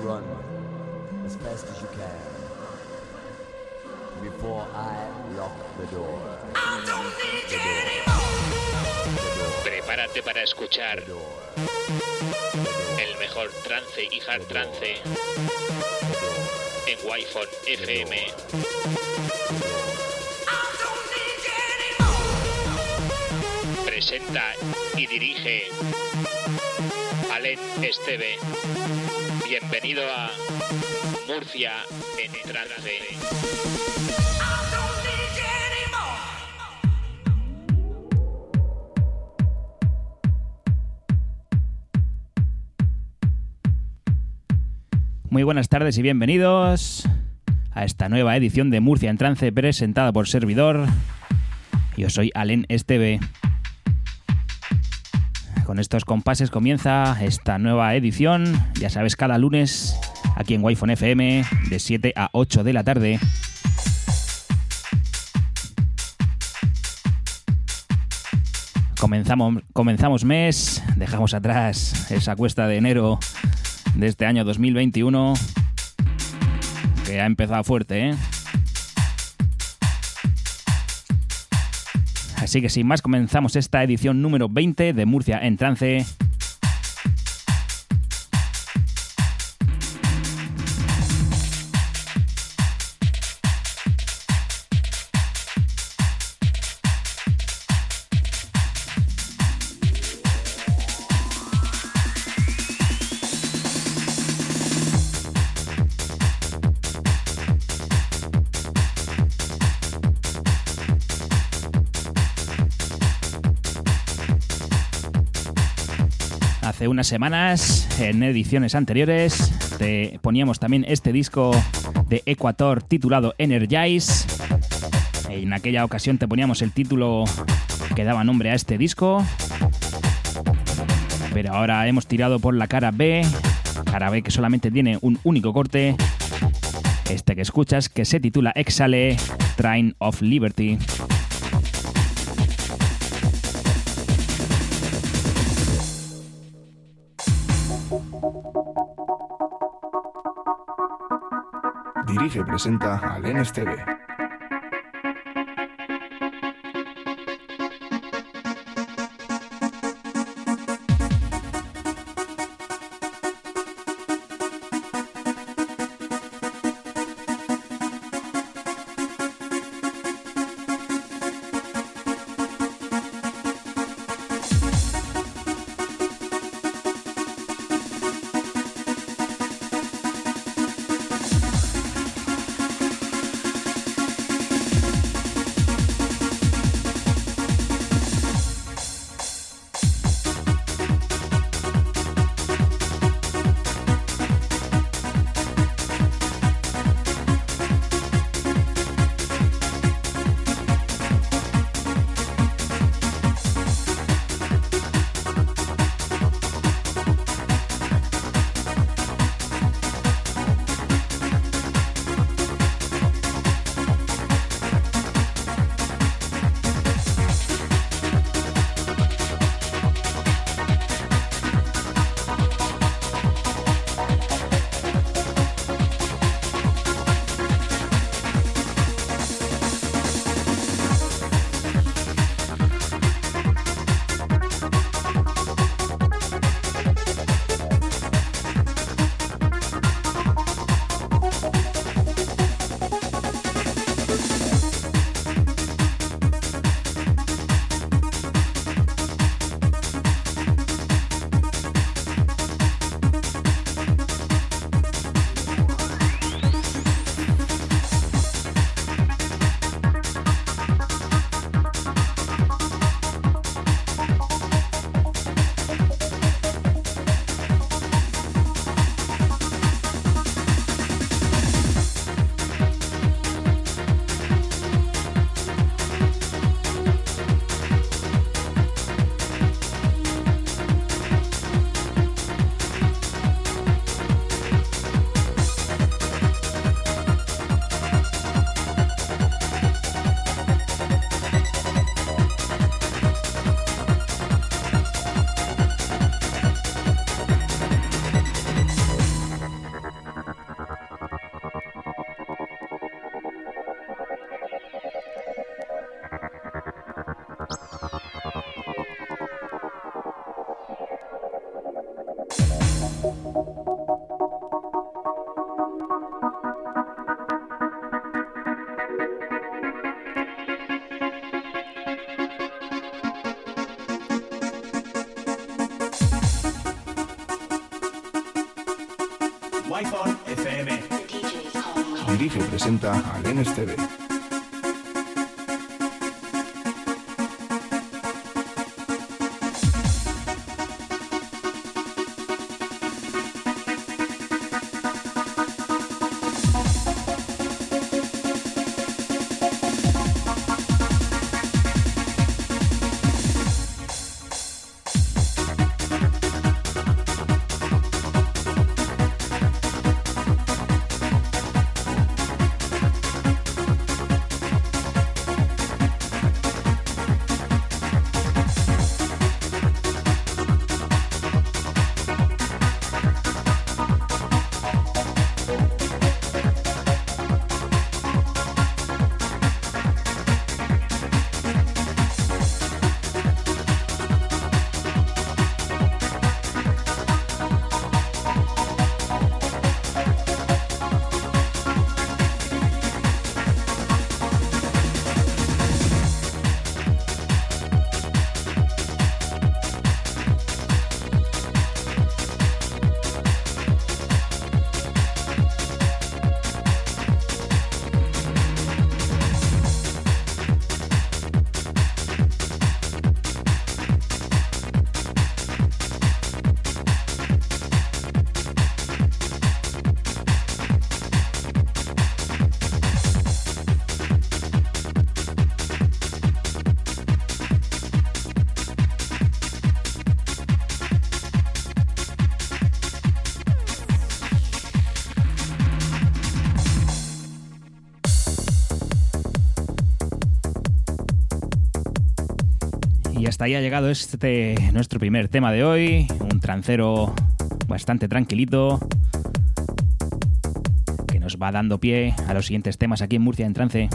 run as fast as you can before I lock the door. Prepárate para escuchar el mejor trance y hard trance en Wi-Fi FM. Presenta y dirige Alen Esteve. Bienvenido a Murcia en trance. Muy buenas tardes y bienvenidos a esta nueva edición de Murcia en Trance presentada por Servidor. Yo soy Alen Esteve. Con estos compases comienza esta nueva edición, ya sabes, cada lunes aquí en Wi-Fi FM de 7 a 8 de la tarde. Comenzamos, comenzamos mes, dejamos atrás esa cuesta de enero de este año 2021 que ha empezado fuerte, ¿eh? Así que sin más comenzamos esta edición número 20 de Murcia en trance unas semanas, en ediciones anteriores, te poníamos también este disco de Ecuador titulado Energize. En aquella ocasión te poníamos el título que daba nombre a este disco. Pero ahora hemos tirado por la cara B, cara B que solamente tiene un único corte. Este que escuchas que se titula Exhale Train of Liberty. Dirige presenta al NSTV. Dirige y presenta al NSTV. Hasta ahí ha llegado este nuestro primer tema de hoy, un trancero bastante tranquilito que nos va dando pie a los siguientes temas aquí en Murcia en trance.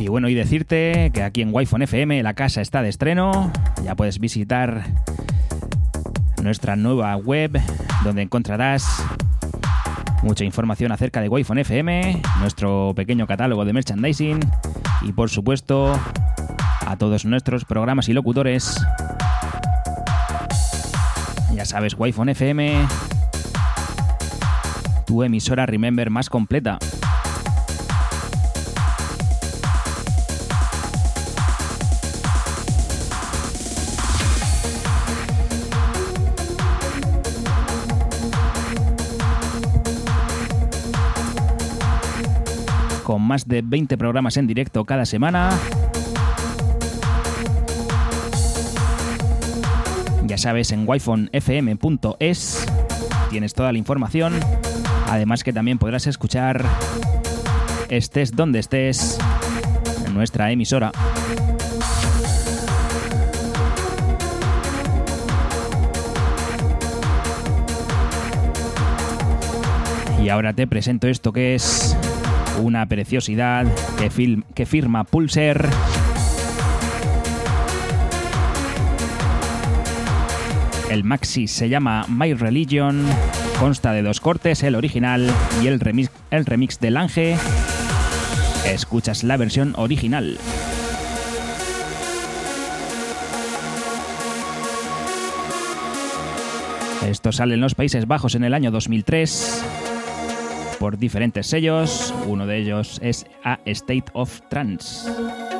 Y bueno, y decirte que aquí en wi FM la casa está de estreno, ya puedes visitar nuestra nueva web donde encontrarás mucha información acerca de wi FM, nuestro pequeño catálogo de merchandising y por supuesto a todos nuestros programas y locutores. Ya sabes, wi FM, tu emisora Remember más completa. Con más de 20 programas en directo cada semana. Ya sabes, en wifonfm.es tienes toda la información. Además que también podrás escuchar, estés donde estés, en nuestra emisora. Y ahora te presento esto que es una preciosidad que, firma Pulser. El maxi se llama My Religion, consta de dos cortes, el original y el remix, el remix del Ángel. Escuchas la versión original. Esto sale en los Países Bajos en el año 2003 por diferentes sellos. Uno de ellos es A State of Trance.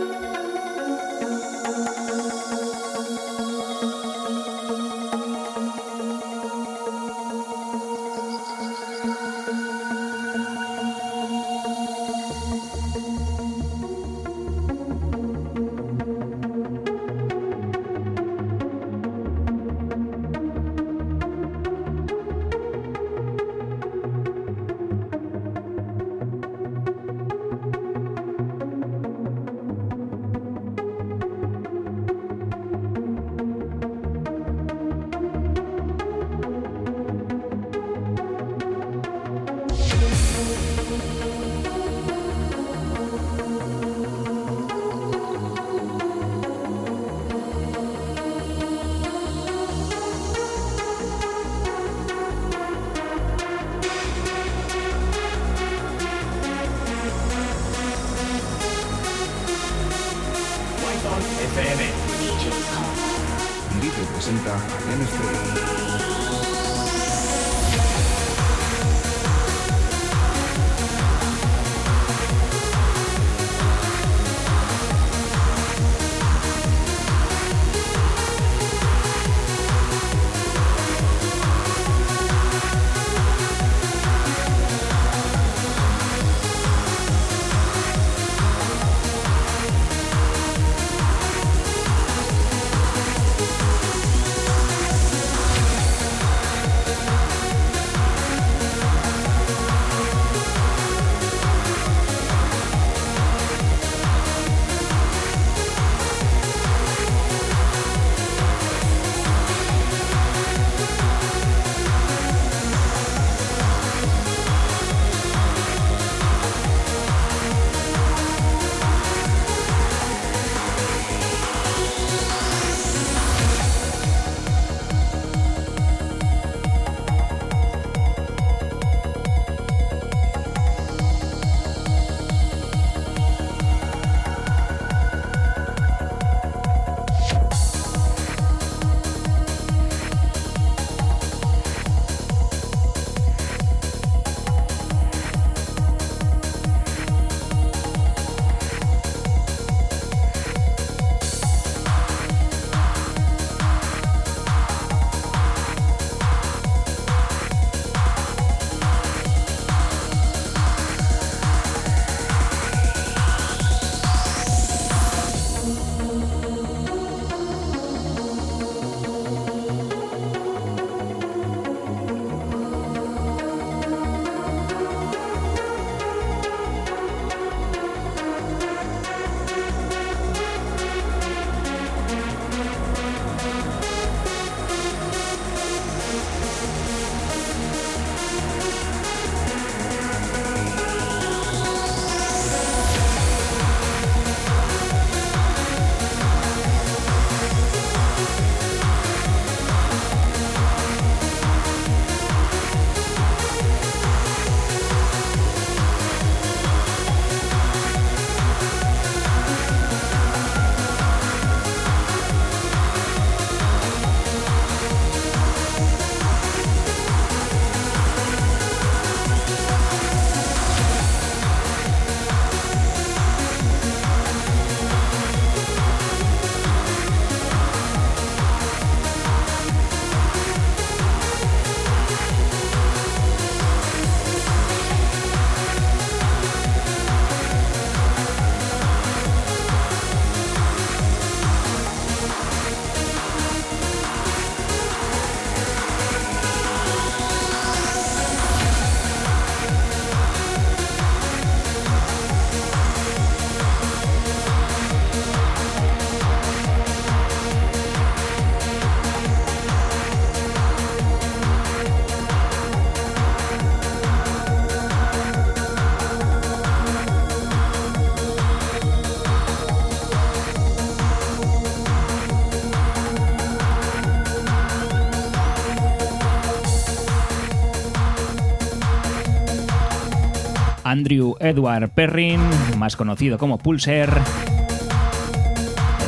Andrew Edward Perrin, más conocido como Pulser,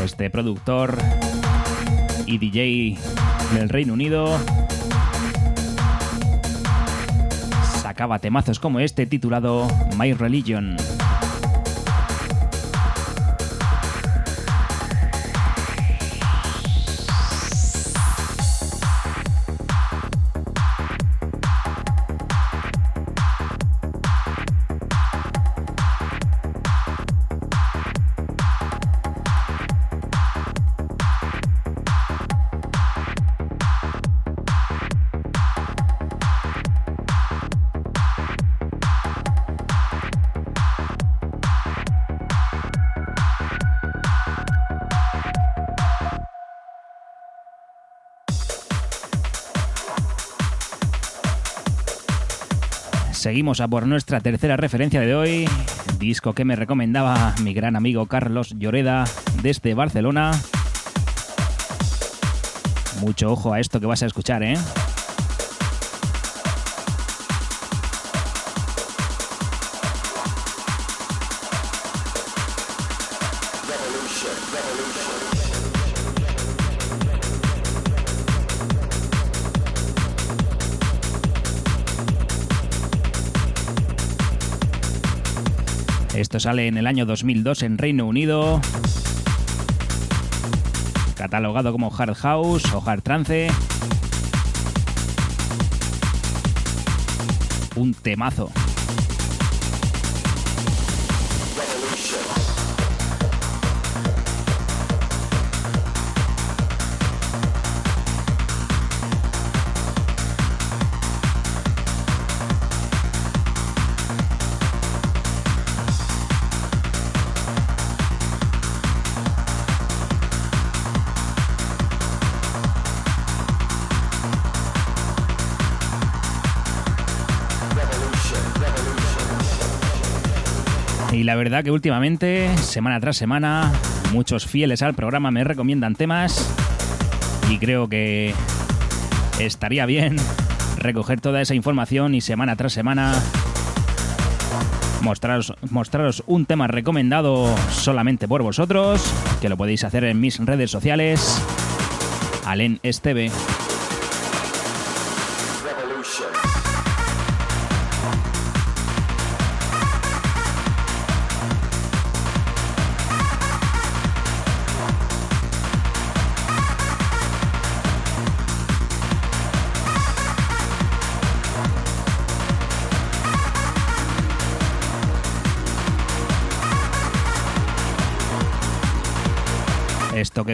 este productor y DJ del Reino Unido, sacaba temazos como este titulado My Religion. Seguimos a por nuestra tercera referencia de hoy, disco que me recomendaba mi gran amigo Carlos Lloreda desde Barcelona. Mucho ojo a esto que vas a escuchar, ¿eh? Sale en el año 2002 en Reino Unido. Catalogado como Hard House o Hard Trance. Un temazo. Y la verdad que últimamente, semana tras semana, muchos fieles al programa me recomiendan temas y creo que estaría bien recoger toda esa información y semana tras semana mostraros, mostraros un tema recomendado solamente por vosotros, que lo podéis hacer en mis redes sociales, Alen.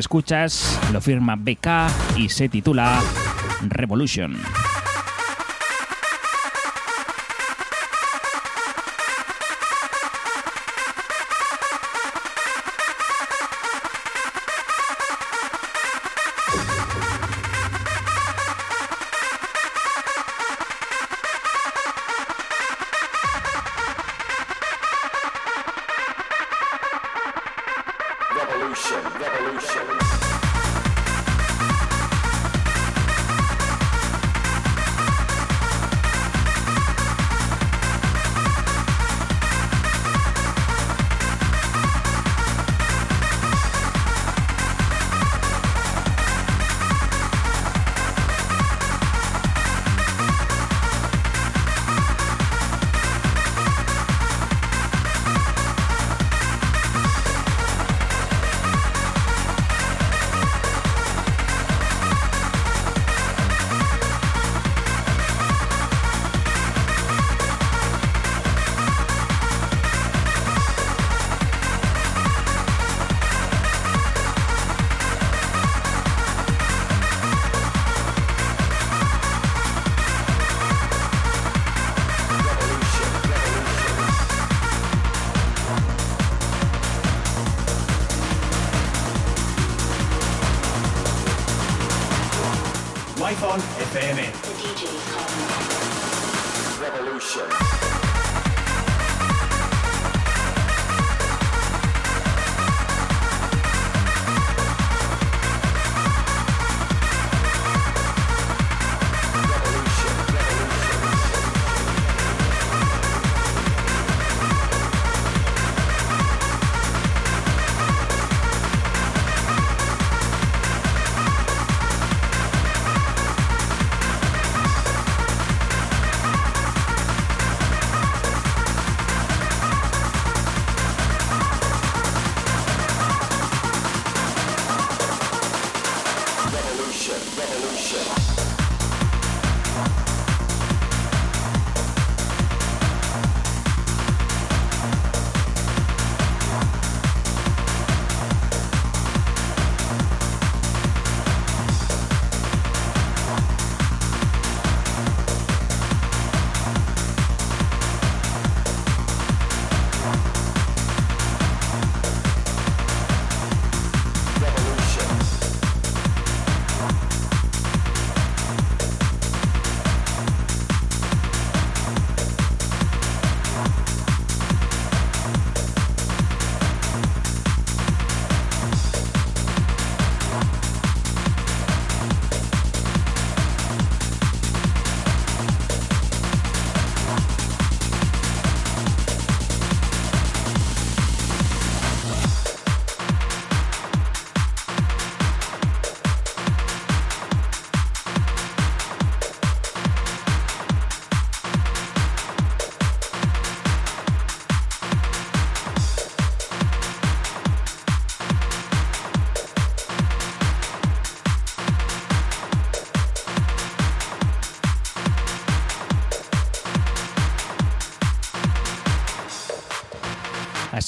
Escuchas lo firma BK y se titula Revolution.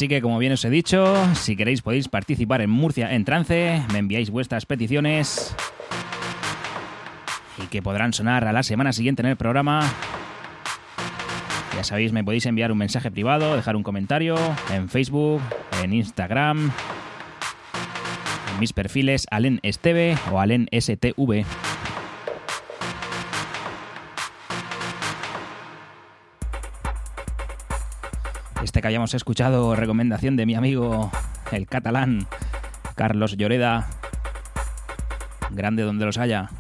Así que como bien os he dicho, si queréis podéis participar en Murcia en trance, me enviáis vuestras peticiones y que podrán sonar a la semana siguiente en el programa. Ya sabéis, me podéis enviar un mensaje privado, dejar un comentario en Facebook, en Instagram, en mis perfiles Alen Esteve o Alen STV. Que hayamos escuchado, recomendación de mi amigo el catalán Carlos Lloreda, grande donde los haya.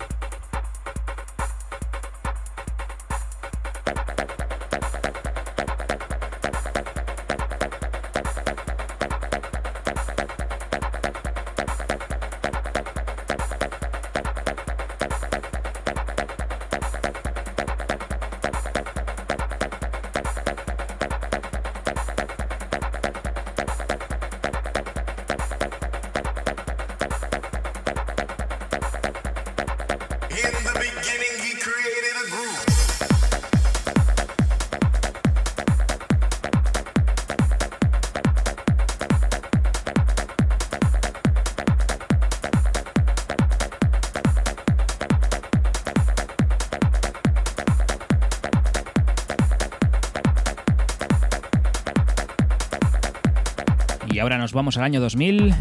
Nos vamos al año 2000.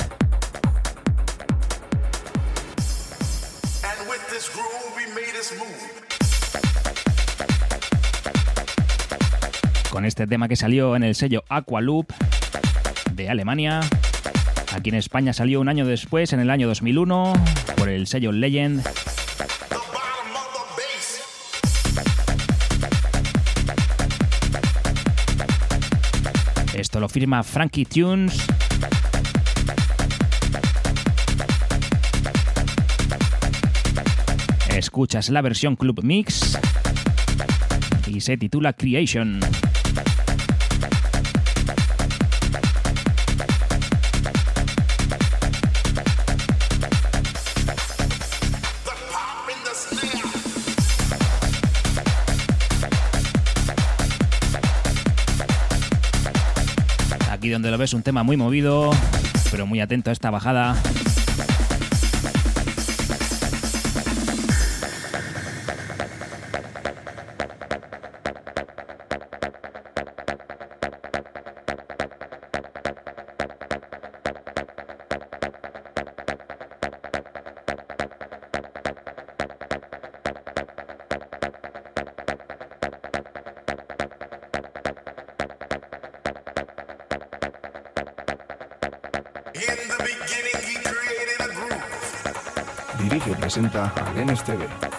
Con este tema que salió en el sello Aqualoop de Alemania. Aquí en España salió un año después, en el año 2001, por el sello Legend. Esto lo firma Frankie Tunes. Escuchas la versión Club Mix y se titula Creation. Aquí donde lo ves un tema muy movido, pero muy atento a esta bajada. Presenta al NSTV.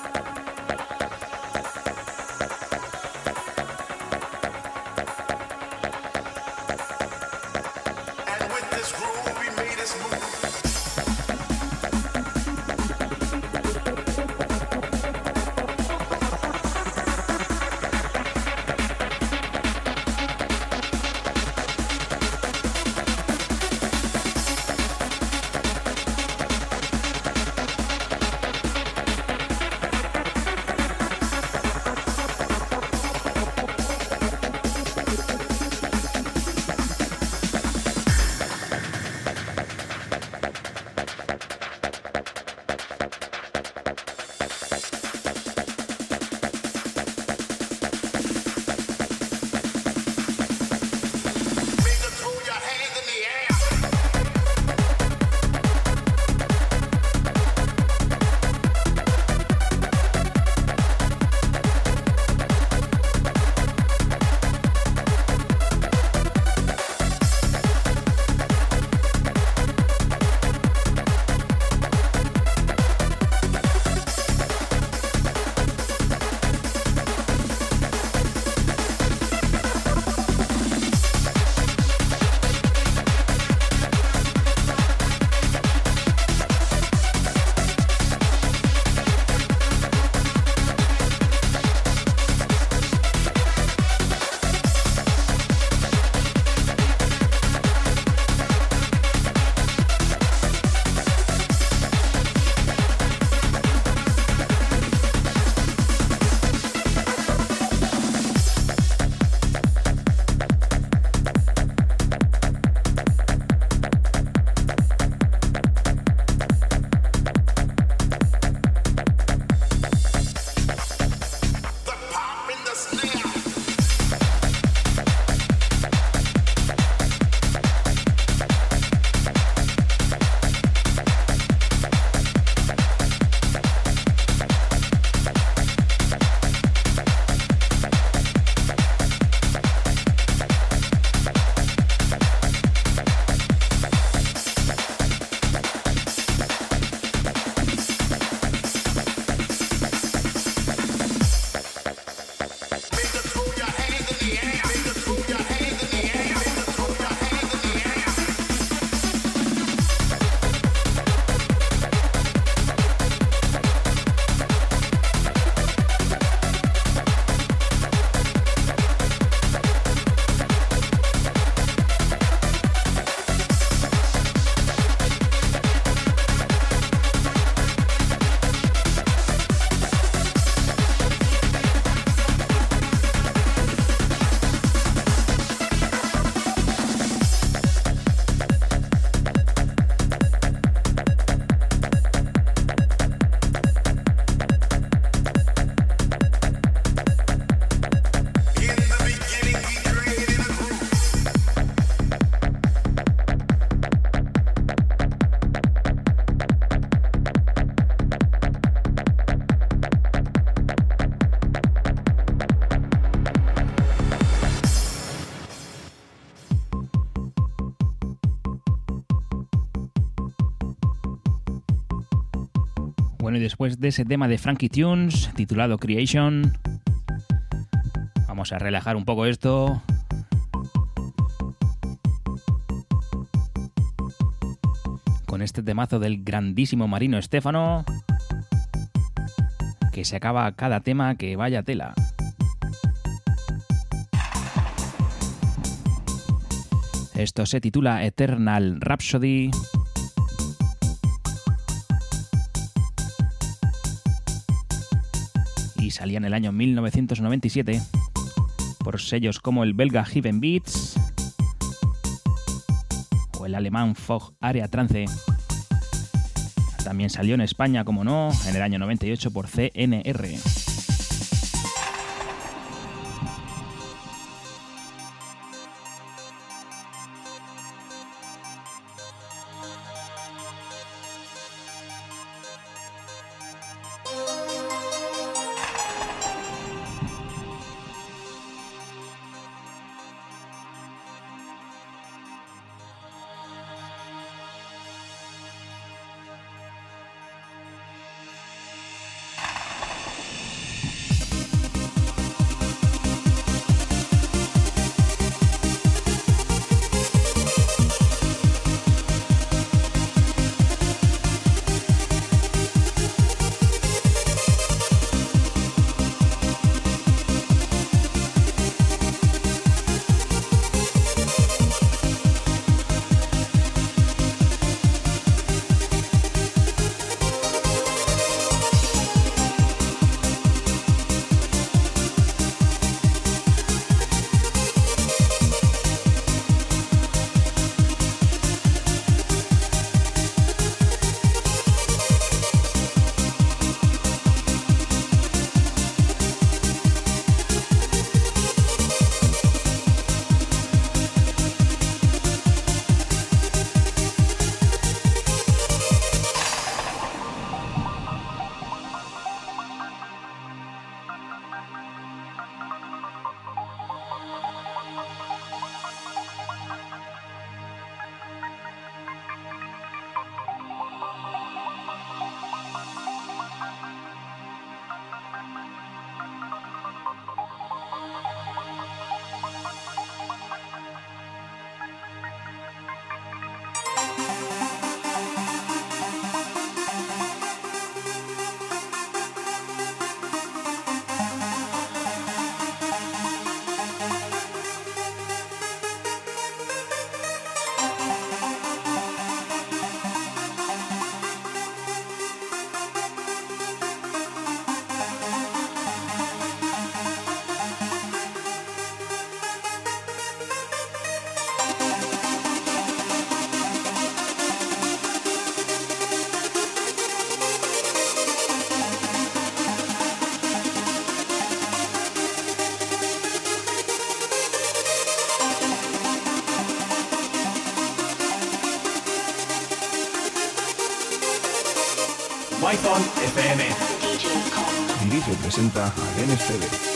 Después de ese tema de Frankie Tunes titulado Creation, vamos a relajar un poco esto. Con este temazo del grandísimo Marino Estefano, que se acaba cada tema que vaya tela. Esto se titula Eternal Rhapsody. Salía en el año 1997 por sellos como el belga Heaven Beats o el alemán Fog Area Trance. También salió en España, como no, en el año 98 por CNR. FM. Dirige presenta al NFB.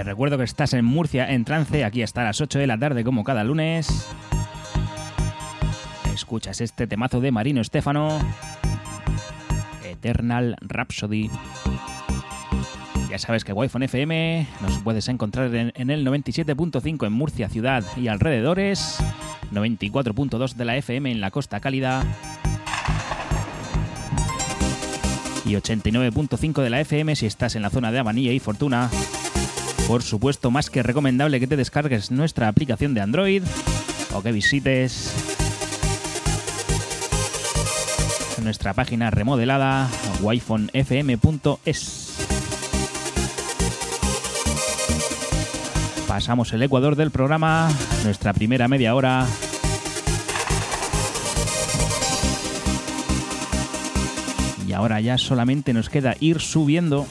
Te recuerdo que estás en Murcia en trance, aquí hasta las 8 de la tarde como cada lunes. Escuchas este temazo de Marino Estefano, Eternal Rhapsody. Ya sabes que Wi-Fi FM nos puedes encontrar en, el 97.5 en Murcia ciudad y alrededores, 94.2 de la FM en la Costa Cálida y 89.5 de la FM si estás en la zona de Avanilla y Fortuna. Por supuesto, más que recomendable que te descargues nuestra aplicación de Android o que visites nuestra página remodelada wifonfm.es. Pasamos el ecuador del programa, nuestra primera media hora. Y ahora ya solamente nos queda ir subiendo.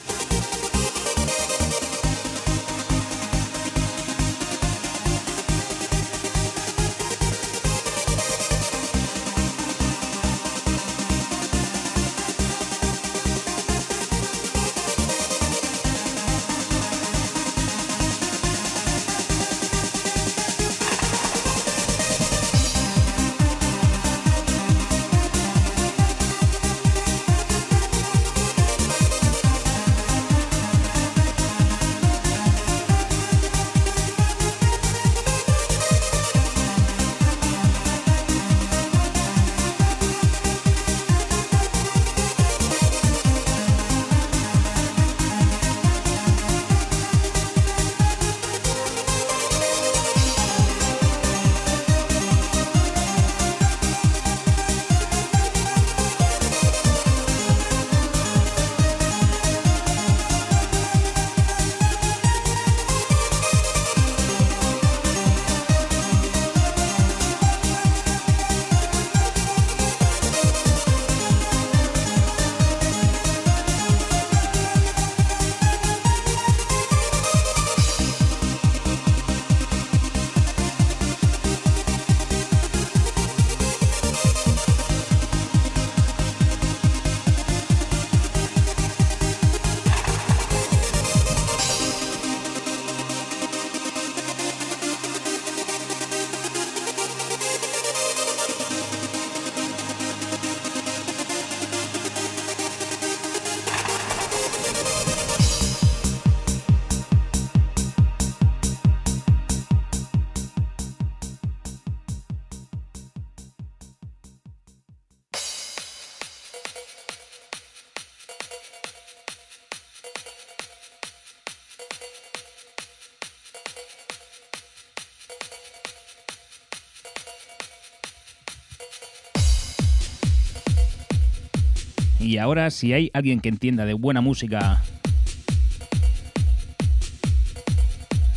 Y ahora, si hay alguien que entienda de buena música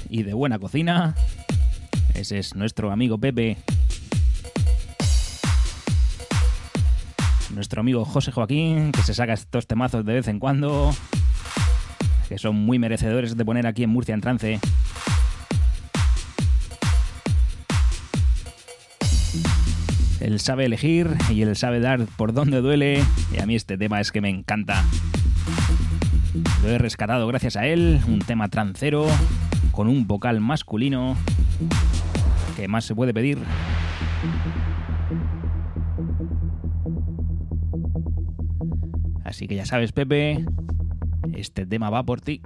y de buena cocina, ese es nuestro amigo Pepe. Nuestro amigo José Joaquín, que se saca estos temazos de vez en cuando, que son muy merecedores de poner aquí en Murcia en trance. Él sabe elegir y él sabe dar por dónde duele. Y a mí este tema es que me encanta. Lo he rescatado gracias a él, un tema trancero con un vocal masculino. ¿Qué más se puede pedir? Así que ya sabes, Pepe, este tema va por ti.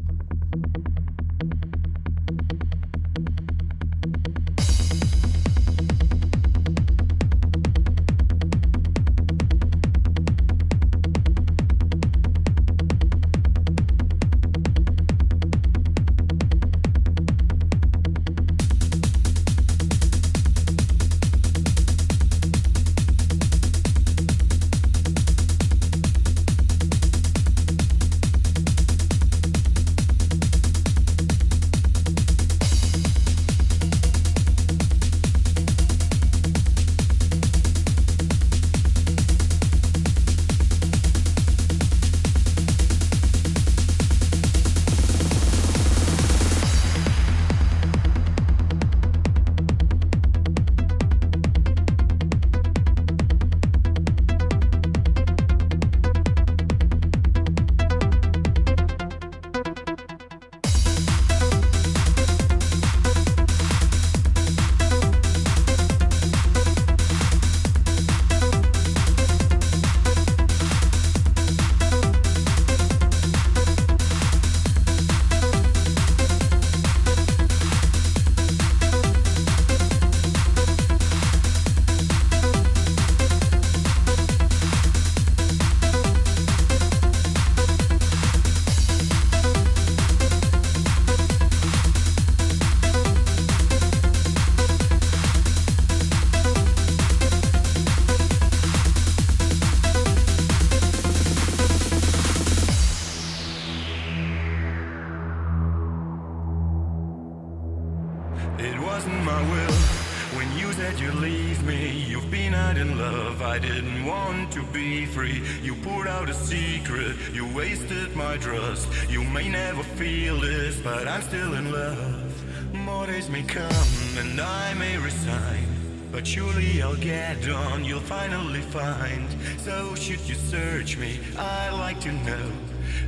Find. So should you search me, I'd like to know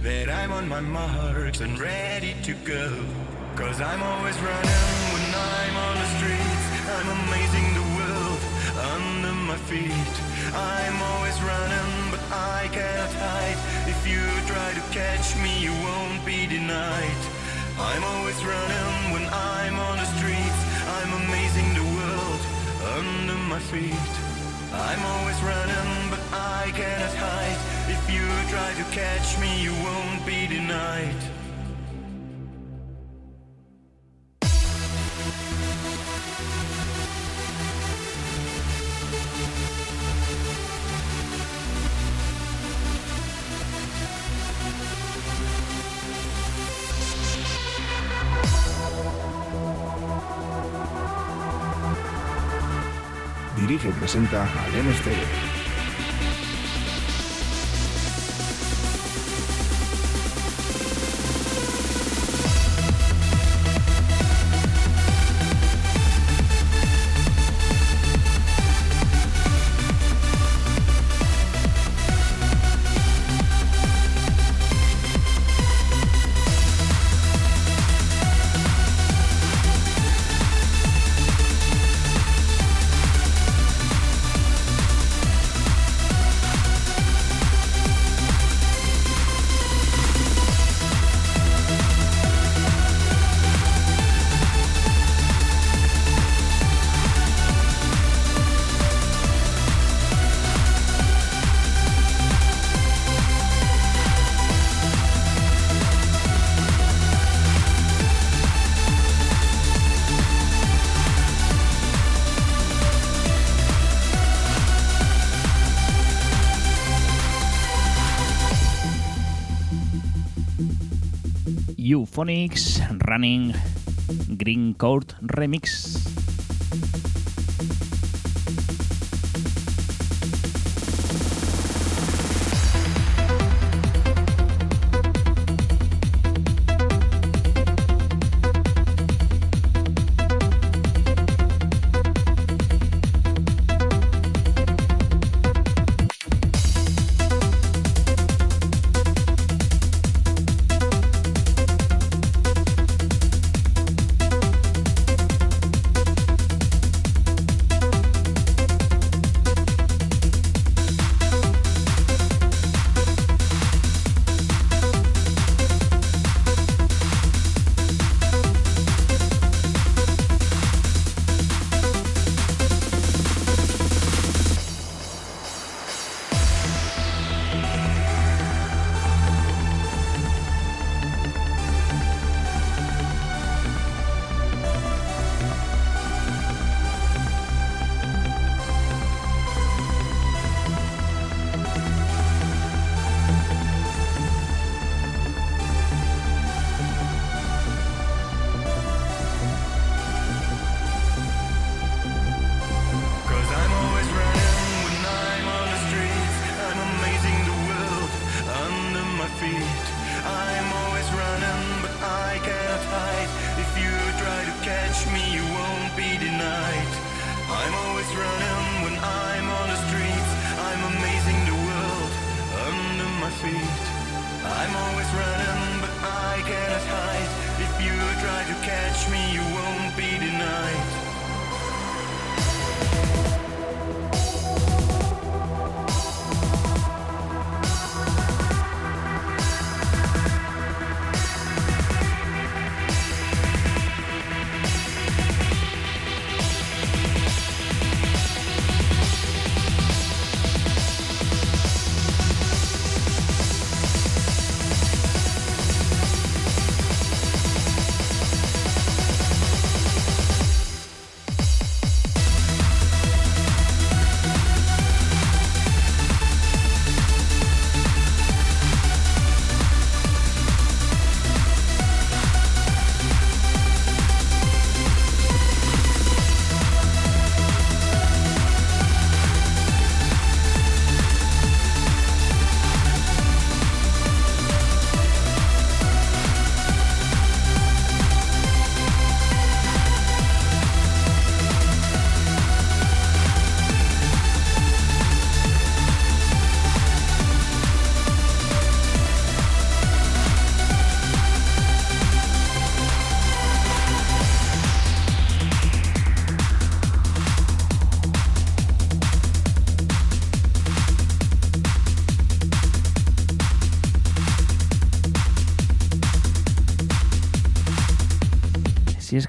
that I'm on my marks and ready to go. Cause I'm always running when I'm on the streets. I'm amazing the world under my feet. I'm always running, but I cannot hide. If you try to catch me, you won't be denied. I'm always running when I'm on the streets. I'm amazing the world under my feet. I'm always running, but I cannot hide. If you try to catch me, you won't be denied. Y presenta al. Euphonics Running Green Court Remix.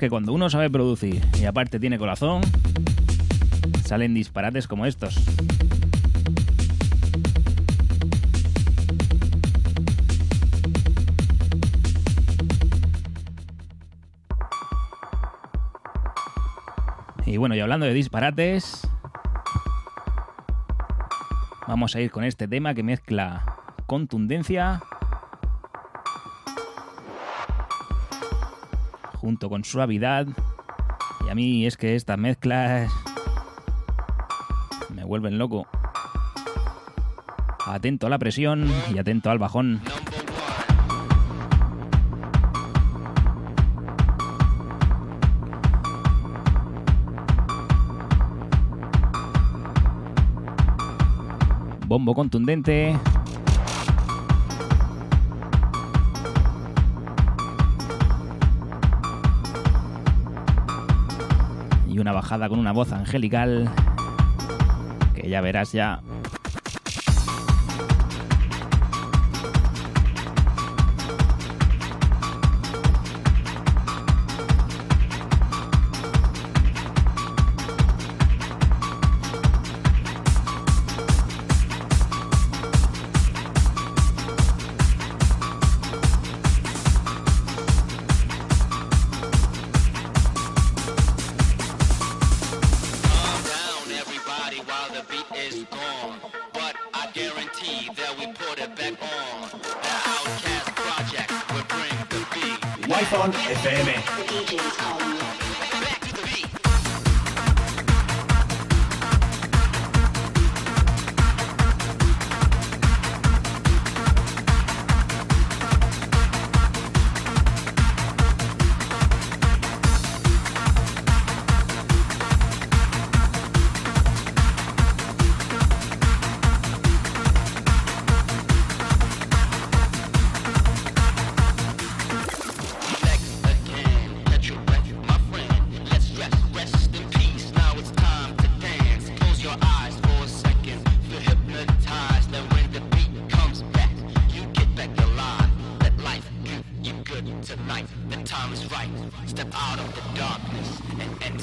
Que cuando uno sabe producir y aparte tiene corazón, salen disparates como estos. Y bueno, y hablando de disparates, vamos a ir con este tema que mezcla contundencia junto con suavidad. Y a mí es que estas mezclas me vuelven loco. Atento a la presión y atento al bajón. Bombo contundente. Una bajada con una voz angelical. Que ya verás ya.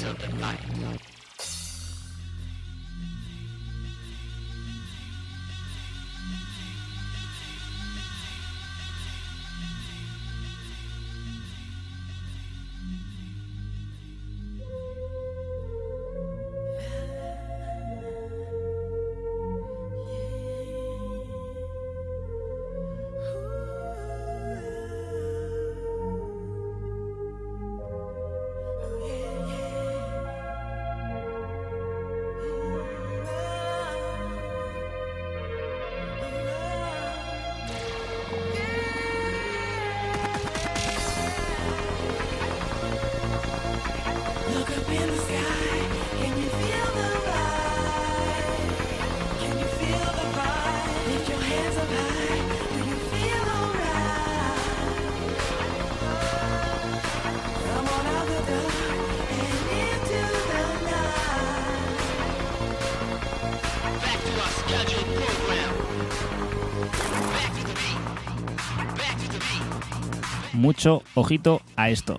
of enlightenment. Mucho ojito a esto.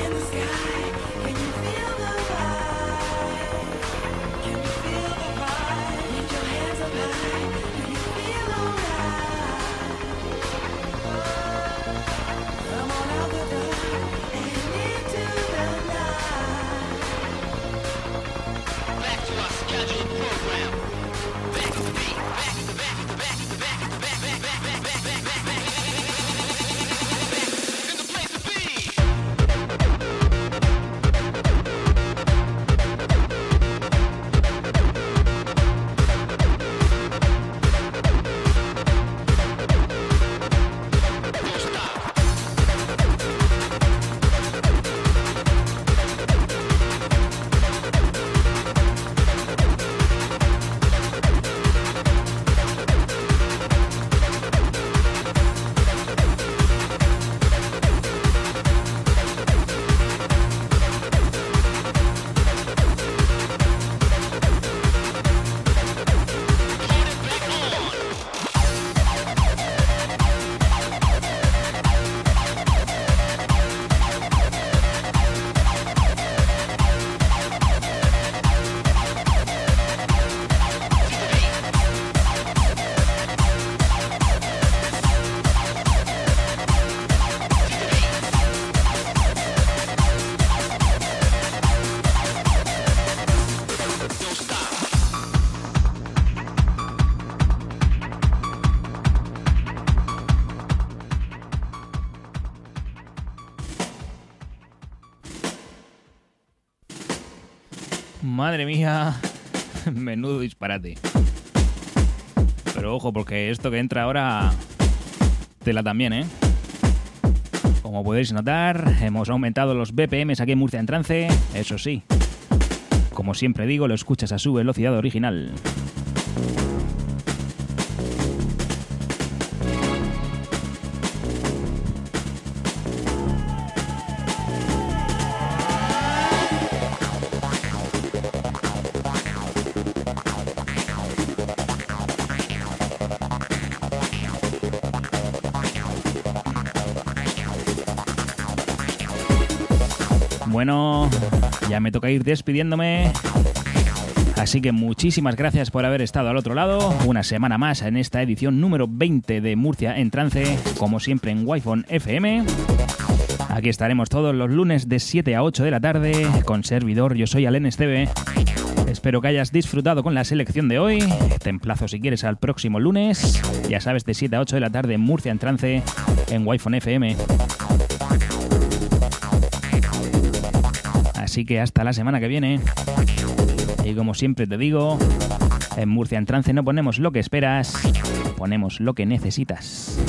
in the sky. Madre mía, menudo disparate. Pero ojo, porque esto que entra ahora, tela también, ¿eh? Como podéis notar, hemos aumentado los BPMs aquí en Murcia en trance, eso sí. Como siempre digo, lo escuchas a su velocidad original. Toca ir despidiéndome. Así que muchísimas gracias por haber estado al otro lado. Una semana más en esta edición número 20 de Murcia en Trance, como siempre en Wi-Fi FM. Aquí estaremos todos los lunes de 7 a 8 de la tarde con servidor. Yo soy Alen Esteve. Espero que hayas disfrutado con la selección de hoy. Te emplazo si quieres al próximo lunes. Ya sabes, de 7 a 8 de la tarde en Murcia en Trance en Wi-Fi FM. Así que hasta la semana que viene. Y como siempre te digo, en Murcia en Trance no ponemos lo que esperas, ponemos lo que necesitas.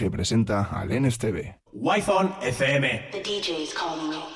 Y presenta al NSTV. Wi-Fi FM. The DJ's calling you.